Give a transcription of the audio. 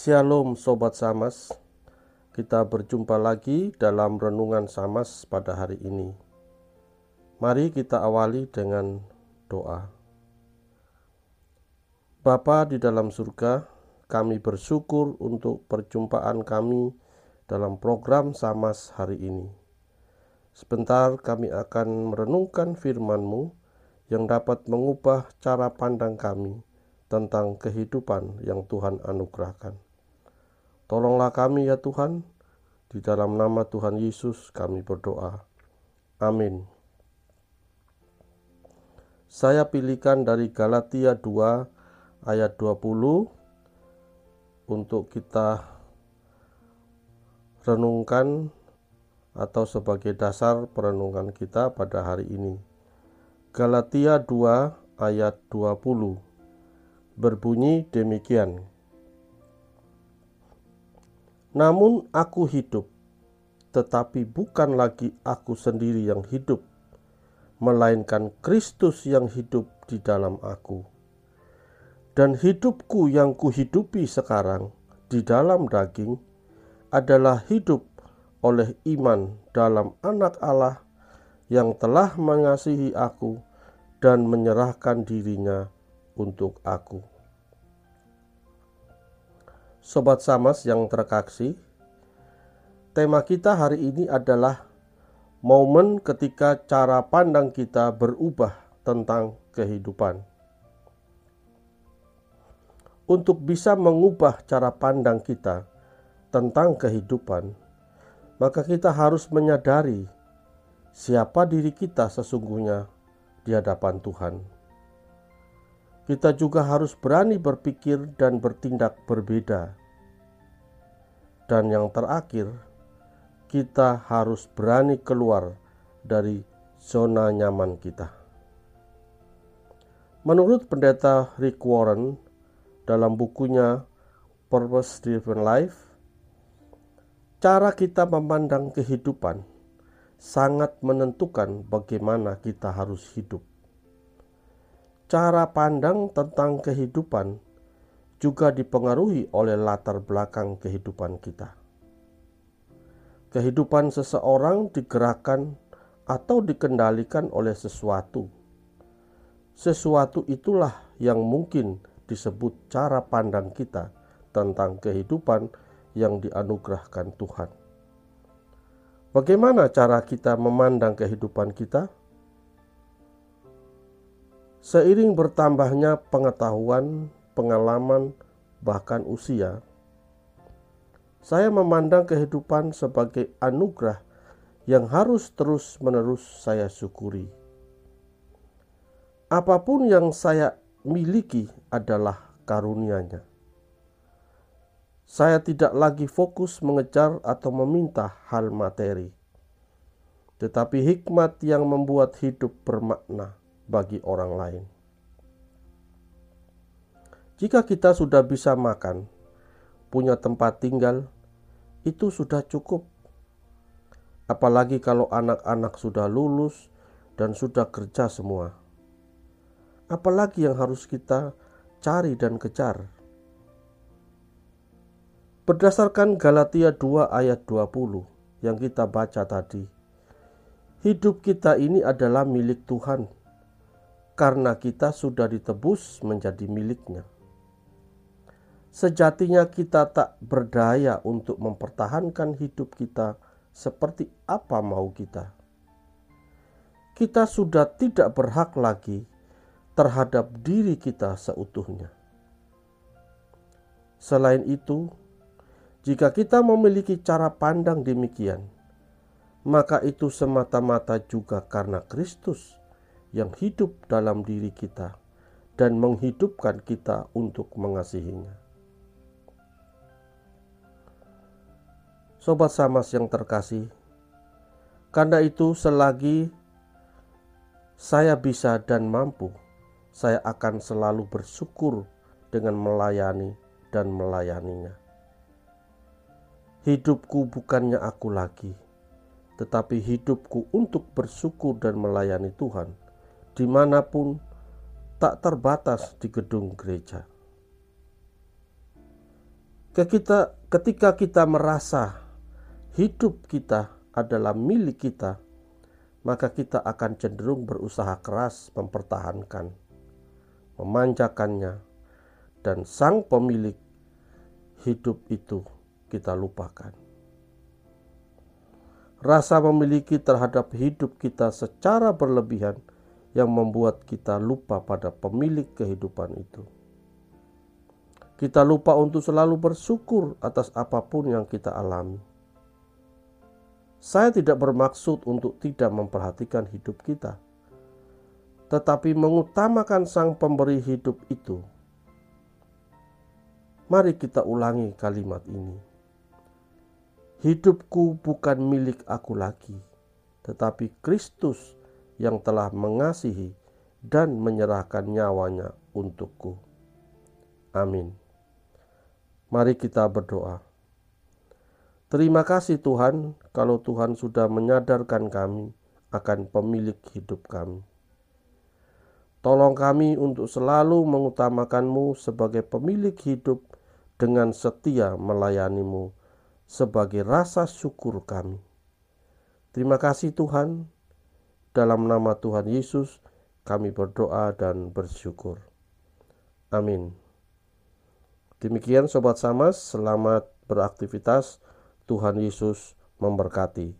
Shalom Sobat Samas. Kita berjumpa lagi dalam Renungan Samas pada hari ini. Mari kita awali dengan doa. Bapa di dalam surga Kami bersyukur untuk perjumpaan kami dalam program Samas hari ini. Sebentar kami akan merenungkan firman-Mu yang dapat mengubah cara pandang kami tentang kehidupan yang Tuhan anugerahkan. Tolonglah kami ya Tuhan, di dalam nama Tuhan Yesus kami berdoa. Amin. Saya pilihkan dari Galatia 2 ayat 20 untuk kita renungkan atau sebagai dasar perenungan kita pada hari ini. Galatia 2 ayat 20 berbunyi demikian. Namun aku hidup, tetapi bukan lagi aku sendiri yang hidup, melainkan Kristus yang hidup di dalam aku. Dan hidupku yang kuhidupi sekarang di dalam daging adalah hidup oleh iman dalam anak Allah yang telah mengasihi aku dan menyerahkan dirinya untuk aku. Sobat Samas yang terkasih, tema kita hari ini adalah momen ketika cara pandang kita berubah tentang kehidupan. Untuk bisa mengubah cara pandang kita tentang kehidupan, maka kita harus menyadari siapa diri kita sesungguhnya di hadapan Tuhan kita juga harus berani berpikir dan bertindak berbeda. Dan yang terakhir, kita harus berani keluar dari zona nyaman kita. Menurut pendeta Rick Warren dalam bukunya Purpose Driven Life, cara kita memandang kehidupan sangat menentukan bagaimana kita harus hidup cara pandang tentang kehidupan juga dipengaruhi oleh latar belakang kehidupan kita. Kehidupan seseorang digerakkan atau dikendalikan oleh sesuatu. Sesuatu itulah yang mungkin disebut cara pandang kita tentang kehidupan yang dianugerahkan Tuhan. Bagaimana cara kita memandang kehidupan kita? Seiring bertambahnya pengetahuan, pengalaman, bahkan usia, saya memandang kehidupan sebagai anugerah yang harus terus-menerus saya syukuri. Apa pun yang saya miliki adalah karunia-Nya. Saya tidak lagi fokus mengejar atau meminta hal materi, tetapi hikmat yang membuat hidup bermakna bagi orang lain. Jika kita sudah bisa makan, punya tempat tinggal, itu sudah cukup. Apalagi kalau anak-anak sudah lulus dan sudah kerja semua. Apalagi yang harus kita cari dan kejar. Berdasarkan Galatia 2 ayat 20 yang kita baca tadi, hidup kita ini adalah milik Tuhan karena kita sudah ditebus menjadi miliknya. Sejatinya kita tak berdaya untuk mempertahankan hidup kita seperti apa mau kita. Kita sudah tidak berhak lagi terhadap diri kita seutuhnya. Selain itu, jika kita memiliki cara pandang demikian, maka itu semata-mata juga karena Kristus yang hidup dalam diri kita dan menghidupkan kita untuk mengasihinya. Sobat Samas yang terkasih, karena itu selagi saya bisa dan mampu, saya akan selalu bersyukur dengan melayani dan melayaninya. Hidupku bukannya aku lagi, tetapi hidupku untuk bersyukur dan melayani Tuhan di mana pun tak terbatas di gedung gereja. Ketika, ketika kita merasa hidup kita adalah milik kita, maka kita akan cenderung berusaha keras mempertahankan, memanjakannya, dan sang pemilik hidup itu kita lupakan. Rasa memiliki terhadap hidup kita secara berlebihan yang membuat kita lupa pada pemilik kehidupan itu. Kita lupa untuk selalu bersyukur atas apa pun yang kita alami. Saya tidak bermaksud untuk tidak memperhatikan hidup kita, tetapi mengutamakan Sang Pemberi hidup itu. Mari kita ulangi kalimat ini. Hidupku bukan milik aku lagi, tetapi Kristus yang telah mengasihi dan menyerahkan nyawanya untukku. Amin. Mari kita berdoa. Terima kasih Tuhan kalau Tuhan sudah menyadarkan kami akan pemilik hidup kami. Tolong kami untuk selalu mengutamakanmu sebagai pemilik hidup dengan setia melayanimu sebagai rasa syukur kami. Terima kasih Tuhan. Dalam nama Tuhan Yesus kami berdoa dan bersyukur. Amin. Demikian Sobat Samas, selamat beraktivitas. Tuhan Yesus memberkati.